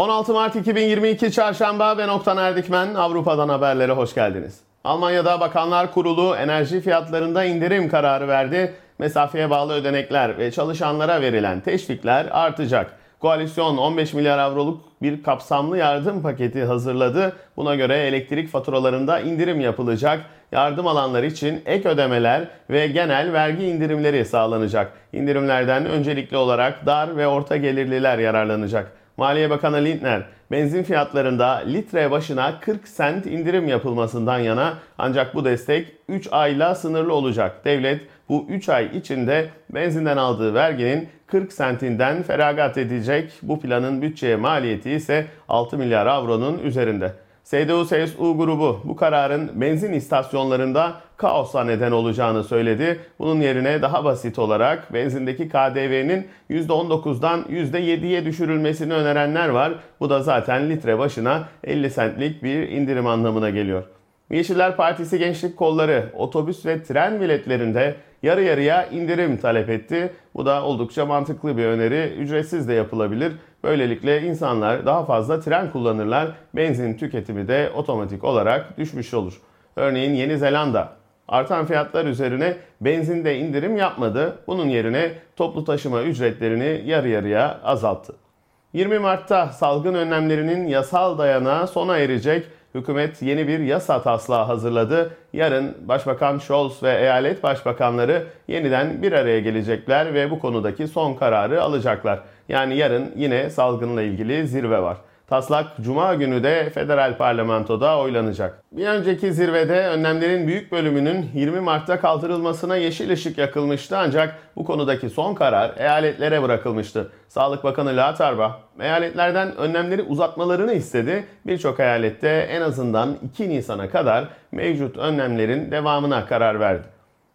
16 Mart 2022 Çarşamba ben Oktan Erdikmen. Avrupa'dan haberlere hoş geldiniz. Almanya'da Bakanlar Kurulu enerji fiyatlarında indirim kararı verdi. Mesafeye bağlı ödenekler ve çalışanlara verilen teşvikler artacak. Koalisyon 15 milyar avroluk bir kapsamlı yardım paketi hazırladı. Buna göre elektrik faturalarında indirim yapılacak. Yardım alanlar için ek ödemeler ve genel vergi indirimleri sağlanacak. İndirimlerden öncelikli olarak dar ve orta gelirliler yararlanacak. Maliye Bakanı Lindner, benzin fiyatlarında litre başına 40 sent indirim yapılmasından yana ancak bu destek 3 ayla sınırlı olacak. Devlet bu 3 ay içinde benzinden aldığı verginin 40 sentinden feragat edecek. Bu planın bütçeye maliyeti ise 6 milyar avronun üzerinde. CDU-CSU grubu bu kararın benzin istasyonlarında kaosa neden olacağını söyledi. Bunun yerine daha basit olarak benzindeki KDV'nin %19'dan %7'ye düşürülmesini önerenler var. Bu da zaten litre başına 50 centlik bir indirim anlamına geliyor. Yeşiller Partisi Gençlik Kolları otobüs ve tren biletlerinde yarı yarıya indirim talep etti. Bu da oldukça mantıklı bir öneri. Ücretsiz de yapılabilir. Böylelikle insanlar daha fazla tren kullanırlar. Benzin tüketimi de otomatik olarak düşmüş olur. Örneğin Yeni Zelanda artan fiyatlar üzerine benzinde indirim yapmadı. Bunun yerine toplu taşıma ücretlerini yarı yarıya azalttı. 20 Mart'ta salgın önlemlerinin yasal dayanağı sona erecek. Hükümet yeni bir yasa taslağı hazırladı. Yarın Başbakan Scholz ve eyalet başbakanları yeniden bir araya gelecekler ve bu konudaki son kararı alacaklar. Yani yarın yine salgınla ilgili zirve var. Taslak Cuma günü de federal parlamentoda oylanacak. Bir önceki zirvede önlemlerin büyük bölümünün 20 Mart'ta kaldırılmasına yeşil ışık yakılmıştı ancak bu konudaki son karar eyaletlere bırakılmıştı. Sağlık Bakanı Latarba eyaletlerden önlemleri uzatmalarını istedi. Birçok eyalette en azından 2 Nisan'a kadar mevcut önlemlerin devamına karar verdi.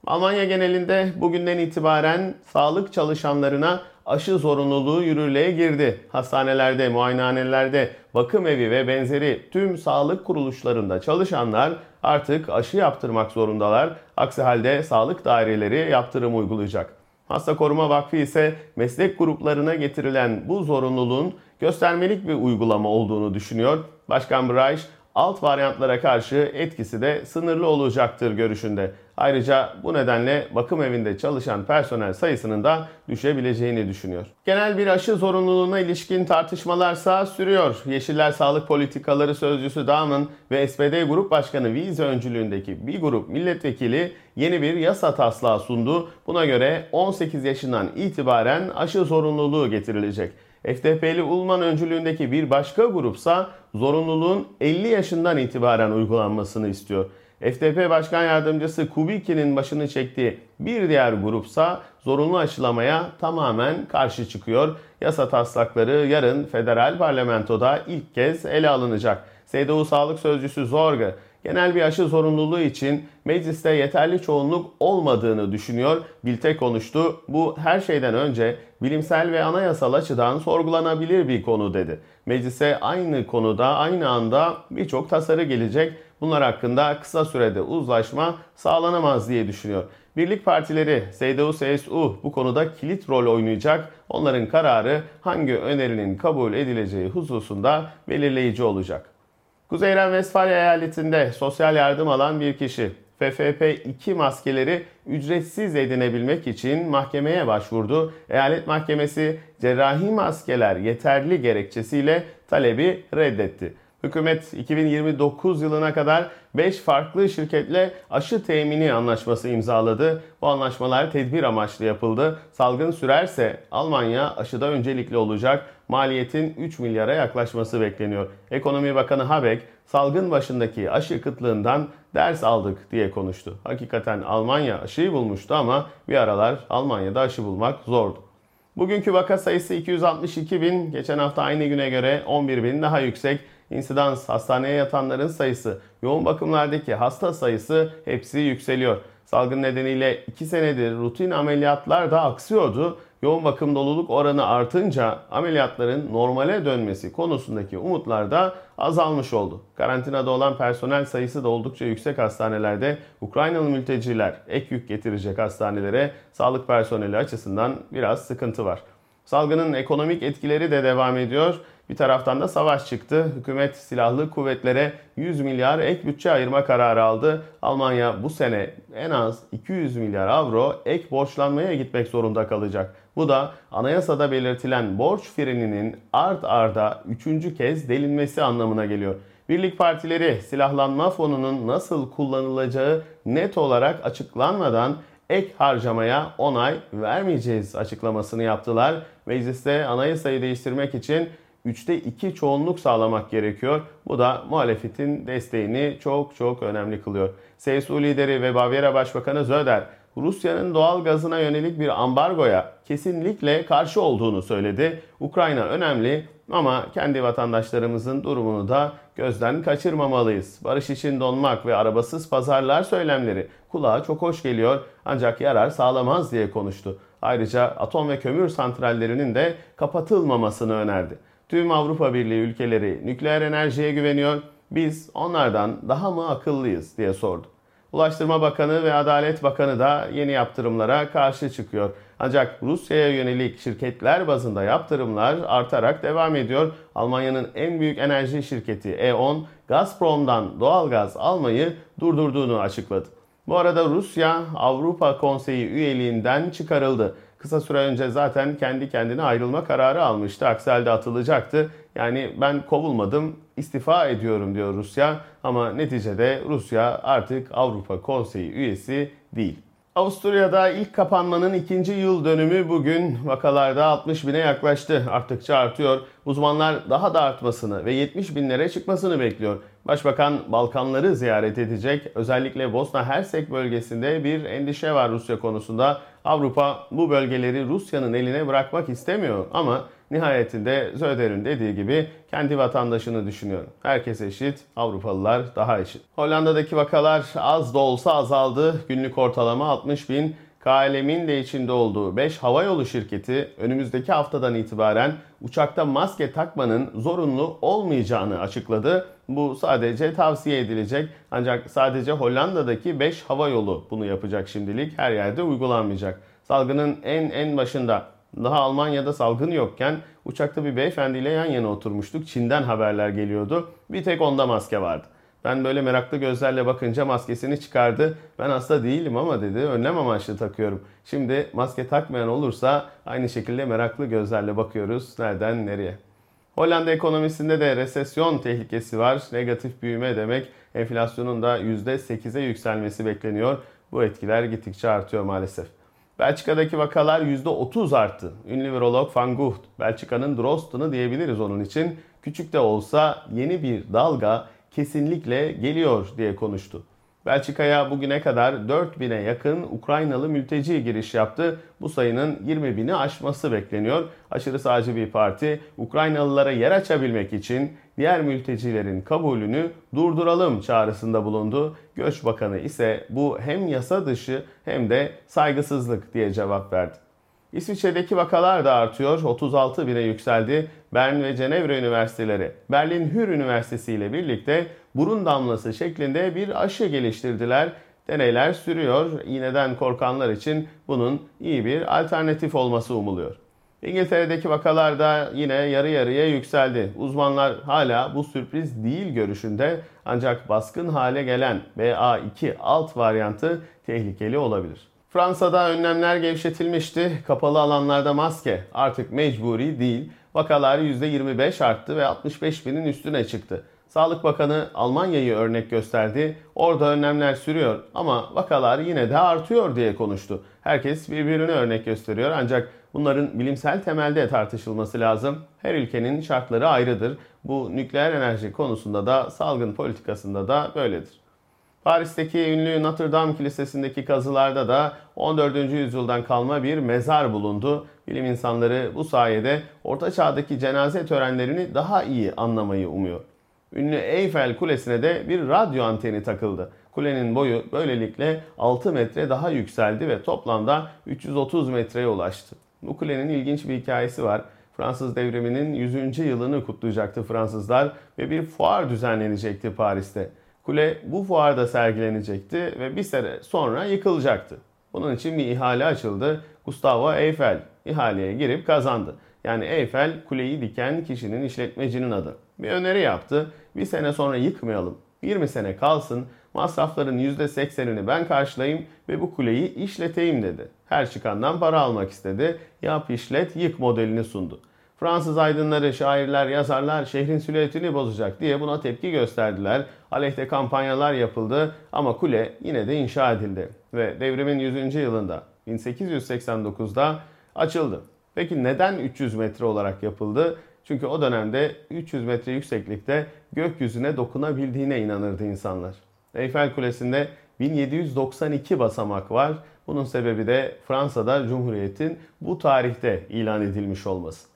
Almanya genelinde bugünden itibaren sağlık çalışanlarına aşı zorunluluğu yürürlüğe girdi. Hastanelerde, muayenehanelerde, bakım evi ve benzeri tüm sağlık kuruluşlarında çalışanlar artık aşı yaptırmak zorundalar. Aksi halde sağlık daireleri yaptırım uygulayacak. Hasta Koruma Vakfı ise meslek gruplarına getirilen bu zorunluluğun göstermelik bir uygulama olduğunu düşünüyor. Başkan Braiş alt varyantlara karşı etkisi de sınırlı olacaktır görüşünde. Ayrıca bu nedenle bakım evinde çalışan personel sayısının da düşebileceğini düşünüyor. Genel bir aşı zorunluluğuna ilişkin tartışmalarsa sürüyor. Yeşiller Sağlık Politikaları Sözcüsü Dağım'ın ve SPD Grup Başkanı Vize öncülüğündeki bir grup milletvekili yeni bir yasa taslağı sundu. Buna göre 18 yaşından itibaren aşı zorunluluğu getirilecek. FDP'li Ulman öncülüğündeki bir başka grupsa zorunluluğun 50 yaşından itibaren uygulanmasını istiyor. FDP Başkan Yardımcısı Kubiki'nin başını çektiği bir diğer grupsa zorunlu aşılamaya tamamen karşı çıkıyor. Yasa taslakları yarın federal parlamentoda ilk kez ele alınacak. CDU Sağlık Sözcüsü Zorga genel bir aşı zorunluluğu için mecliste yeterli çoğunluk olmadığını düşünüyor. Bilte konuştu. Bu her şeyden önce bilimsel ve anayasal açıdan sorgulanabilir bir konu dedi. Meclise aynı konuda aynı anda birçok tasarı gelecek. Bunlar hakkında kısa sürede uzlaşma sağlanamaz diye düşünüyor. Birlik partileri CDU-CSU bu konuda kilit rol oynayacak. Onların kararı hangi önerinin kabul edileceği hususunda belirleyici olacak. Kuzey Ren-Vesfalya eyaletinde sosyal yardım alan bir kişi FFP2 maskeleri ücretsiz edinebilmek için mahkemeye başvurdu. Eyalet mahkemesi cerrahi maskeler yeterli gerekçesiyle talebi reddetti. Hükümet 2029 yılına kadar 5 farklı şirketle aşı temini anlaşması imzaladı. Bu anlaşmalar tedbir amaçlı yapıldı. Salgın sürerse Almanya aşıda öncelikli olacak. Maliyetin 3 milyara yaklaşması bekleniyor. Ekonomi Bakanı Habeck salgın başındaki aşı kıtlığından ders aldık diye konuştu. Hakikaten Almanya aşıyı bulmuştu ama bir aralar Almanya'da aşı bulmak zordu. Bugünkü vaka sayısı 262 bin, geçen hafta aynı güne göre 11 bin daha yüksek. İnsidans, hastaneye yatanların sayısı, yoğun bakımlardaki hasta sayısı hepsi yükseliyor. Salgın nedeniyle 2 senedir rutin ameliyatlar da aksıyordu. Yoğun bakım doluluk oranı artınca ameliyatların normale dönmesi konusundaki umutlar da azalmış oldu. Karantinada olan personel sayısı da oldukça yüksek hastanelerde Ukraynalı mülteciler ek yük getirecek hastanelere sağlık personeli açısından biraz sıkıntı var. Salgının ekonomik etkileri de devam ediyor. Bir taraftan da savaş çıktı. Hükümet silahlı kuvvetlere 100 milyar ek bütçe ayırma kararı aldı. Almanya bu sene en az 200 milyar avro ek borçlanmaya gitmek zorunda kalacak. Bu da anayasada belirtilen borç freninin art arda üçüncü kez delinmesi anlamına geliyor. Birlik partileri silahlanma fonunun nasıl kullanılacağı net olarak açıklanmadan ek harcamaya onay vermeyeceğiz açıklamasını yaptılar. Mecliste anayasayı değiştirmek için 3'te 2 çoğunluk sağlamak gerekiyor. Bu da muhalefetin desteğini çok çok önemli kılıyor. CSU lideri ve Bavyera Başbakanı Zöder, Rusya'nın doğal gazına yönelik bir ambargoya kesinlikle karşı olduğunu söyledi. Ukrayna önemli ama kendi vatandaşlarımızın durumunu da gözden kaçırmamalıyız. Barış için donmak ve arabasız pazarlar söylemleri kulağa çok hoş geliyor ancak yarar sağlamaz diye konuştu. Ayrıca atom ve kömür santrallerinin de kapatılmamasını önerdi. Tüm Avrupa Birliği ülkeleri nükleer enerjiye güveniyor. Biz onlardan daha mı akıllıyız diye sordu. Ulaştırma Bakanı ve Adalet Bakanı da yeni yaptırımlara karşı çıkıyor. Ancak Rusya'ya yönelik şirketler bazında yaptırımlar artarak devam ediyor. Almanya'nın en büyük enerji şirketi E.ON, Gazprom'dan doğal gaz almayı durdurduğunu açıkladı. Bu arada Rusya Avrupa Konseyi üyeliğinden çıkarıldı. Kısa süre önce zaten kendi kendine ayrılma kararı almıştı. Aksi halde atılacaktı. Yani ben kovulmadım, istifa ediyorum diyor Rusya. Ama neticede Rusya artık Avrupa Konseyi üyesi değil. Avusturya'da ilk kapanmanın ikinci yıl dönümü bugün vakalarda 60 bine yaklaştı. Arttıkça artıyor. Uzmanlar daha da artmasını ve 70 binlere çıkmasını bekliyor. Başbakan Balkanları ziyaret edecek. Özellikle Bosna Hersek bölgesinde bir endişe var Rusya konusunda. Avrupa bu bölgeleri Rusya'nın eline bırakmak istemiyor ama nihayetinde Zöder'in dediği gibi kendi vatandaşını düşünüyor. Herkes eşit, Avrupalılar daha eşit. Hollanda'daki vakalar az da olsa azaldı. Günlük ortalama 60 bin. KLM'in de içinde olduğu 5 havayolu şirketi önümüzdeki haftadan itibaren uçakta maske takmanın zorunlu olmayacağını açıkladı. Bu sadece tavsiye edilecek ancak sadece Hollanda'daki 5 havayolu bunu yapacak şimdilik her yerde uygulanmayacak. Salgının en en başında daha Almanya'da salgın yokken uçakta bir beyefendiyle yan yana oturmuştuk. Çin'den haberler geliyordu. Bir tek onda maske vardı. Ben böyle meraklı gözlerle bakınca maskesini çıkardı. Ben hasta değilim ama dedi önlem amaçlı takıyorum. Şimdi maske takmayan olursa aynı şekilde meraklı gözlerle bakıyoruz. Nereden nereye? Hollanda ekonomisinde de resesyon tehlikesi var. Negatif büyüme demek enflasyonun da %8'e yükselmesi bekleniyor. Bu etkiler gittikçe artıyor maalesef. Belçika'daki vakalar %30 arttı. Ünlü virolog Van Gucht, Belçika'nın Drosten'ı diyebiliriz onun için. Küçük de olsa yeni bir dalga kesinlikle geliyor diye konuştu. Belçika'ya bugüne kadar 4000'e yakın Ukraynalı mülteci giriş yaptı. Bu sayının 20 bini aşması bekleniyor. Aşırı sağcı bir parti Ukraynalılara yer açabilmek için diğer mültecilerin kabulünü durduralım çağrısında bulundu. Göç Bakanı ise bu hem yasa dışı hem de saygısızlık diye cevap verdi. İsviçre'deki vakalar da artıyor. 36 bine yükseldi. Bern ve Cenevre Üniversiteleri, Berlin Hür Üniversitesi ile birlikte burun damlası şeklinde bir aşı geliştirdiler. Deneyler sürüyor. İğneden korkanlar için bunun iyi bir alternatif olması umuluyor. İngiltere'deki vakalar da yine yarı yarıya yükseldi. Uzmanlar hala bu sürpriz değil görüşünde ancak baskın hale gelen BA2 alt varyantı tehlikeli olabilir. Fransa'da önlemler gevşetilmişti. Kapalı alanlarda maske artık mecburi değil. Vakalar %25 arttı ve 65 binin üstüne çıktı. Sağlık Bakanı Almanya'yı örnek gösterdi. Orada önlemler sürüyor ama vakalar yine de artıyor diye konuştu. Herkes birbirini örnek gösteriyor ancak bunların bilimsel temelde tartışılması lazım. Her ülkenin şartları ayrıdır. Bu nükleer enerji konusunda da salgın politikasında da böyledir. Paris'teki ünlü Notre Dame Kilisesi'ndeki kazılarda da 14. yüzyıldan kalma bir mezar bulundu. Bilim insanları bu sayede Orta Çağ'daki cenaze törenlerini daha iyi anlamayı umuyor. Ünlü Eyfel Kulesi'ne de bir radyo anteni takıldı. Kulenin boyu böylelikle 6 metre daha yükseldi ve toplamda 330 metreye ulaştı. Bu kulenin ilginç bir hikayesi var. Fransız devriminin 100. yılını kutlayacaktı Fransızlar ve bir fuar düzenlenecekti Paris'te. Kule bu fuarda sergilenecekti ve bir sene sonra yıkılacaktı. Bunun için bir ihale açıldı. Gustavo Eiffel ihaleye girip kazandı. Yani Eyfel kuleyi diken kişinin işletmecinin adı. Bir öneri yaptı. Bir sene sonra yıkmayalım. 20 sene kalsın. Masrafların %80'ini ben karşılayayım ve bu kuleyi işleteyim dedi. Her çıkandan para almak istedi. Yap işlet yık modelini sundu. Fransız aydınları, şairler, yazarlar şehrin silüetini bozacak diye buna tepki gösterdiler. Aleyhte kampanyalar yapıldı ama kule yine de inşa edildi ve devrimin 100. yılında 1889'da açıldı. Peki neden 300 metre olarak yapıldı? Çünkü o dönemde 300 metre yükseklikte gökyüzüne dokunabildiğine inanırdı insanlar. Eyfel Kulesi'nde 1792 basamak var. Bunun sebebi de Fransa'da Cumhuriyet'in bu tarihte ilan edilmiş olması.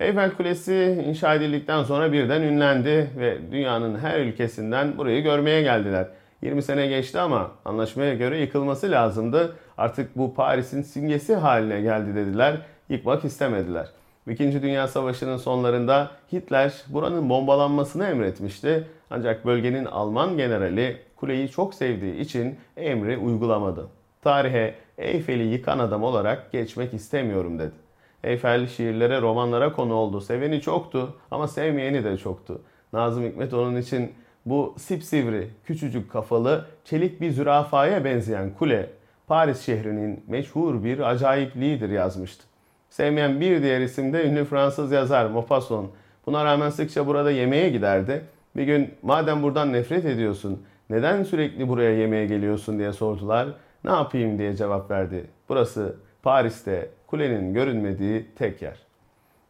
Eyfel Kulesi inşa edildikten sonra birden ünlendi ve dünyanın her ülkesinden burayı görmeye geldiler. 20 sene geçti ama anlaşmaya göre yıkılması lazımdı. Artık bu Paris'in simgesi haline geldi dediler. Yıkmak istemediler. İkinci Dünya Savaşı'nın sonlarında Hitler buranın bombalanmasını emretmişti. Ancak bölgenin Alman generali kuleyi çok sevdiği için emri uygulamadı. Tarihe Eyfel'i yıkan adam olarak geçmek istemiyorum dedi. Eyfel şiirlere, romanlara konu oldu. Seveni çoktu ama sevmeyeni de çoktu. Nazım Hikmet onun için bu sipsivri, küçücük kafalı, çelik bir zürafaya benzeyen kule Paris şehrinin meşhur bir acayipliğidir yazmıştı. Sevmeyen bir diğer isim de ünlü Fransız yazar Maupassant. Buna rağmen sıkça burada yemeğe giderdi. Bir gün madem buradan nefret ediyorsun, neden sürekli buraya yemeğe geliyorsun diye sordular. Ne yapayım diye cevap verdi. Burası Paris'te kulenin görünmediği tek yer.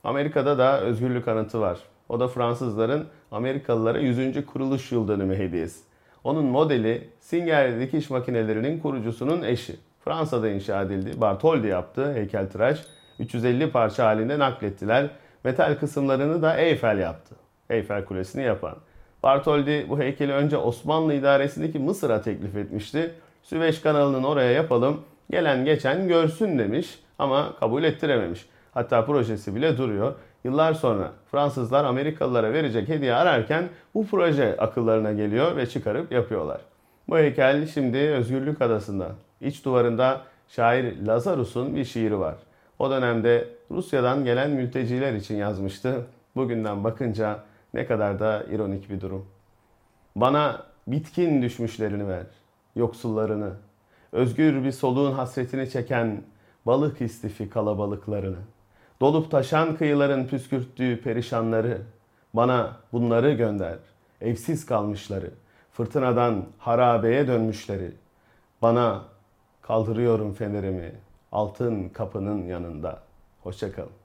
Amerika'da da özgürlük anıtı var. O da Fransızların Amerikalılara 100. kuruluş yıl dönümü hediyesi. Onun modeli Singer dikiş makinelerinin kurucusunun eşi. Fransa'da inşa edildi. Bartholdi yaptı heykeltıraş. 350 parça halinde naklettiler. Metal kısımlarını da Eyfel yaptı. Eyfel Kulesi'ni yapan. Bartholdi bu heykeli önce Osmanlı idaresindeki Mısır'a teklif etmişti. Süveyş kanalının oraya yapalım, gelen geçen görsün demiş ama kabul ettirememiş. Hatta projesi bile duruyor. Yıllar sonra Fransızlar Amerikalılara verecek hediye ararken bu proje akıllarına geliyor ve çıkarıp yapıyorlar. Bu heykel şimdi Özgürlük Adası'nda. İç duvarında şair Lazarus'un bir şiiri var. O dönemde Rusya'dan gelen mülteciler için yazmıştı. Bugünden bakınca ne kadar da ironik bir durum. Bana bitkin düşmüşlerini ver, yoksullarını, özgür bir soluğun hasretini çeken balık istifi kalabalıklarını, dolup taşan kıyıların püskürttüğü perişanları, bana bunları gönder, evsiz kalmışları, fırtınadan harabeye dönmüşleri, bana kaldırıyorum fenerimi altın kapının yanında. Hoşçakalın.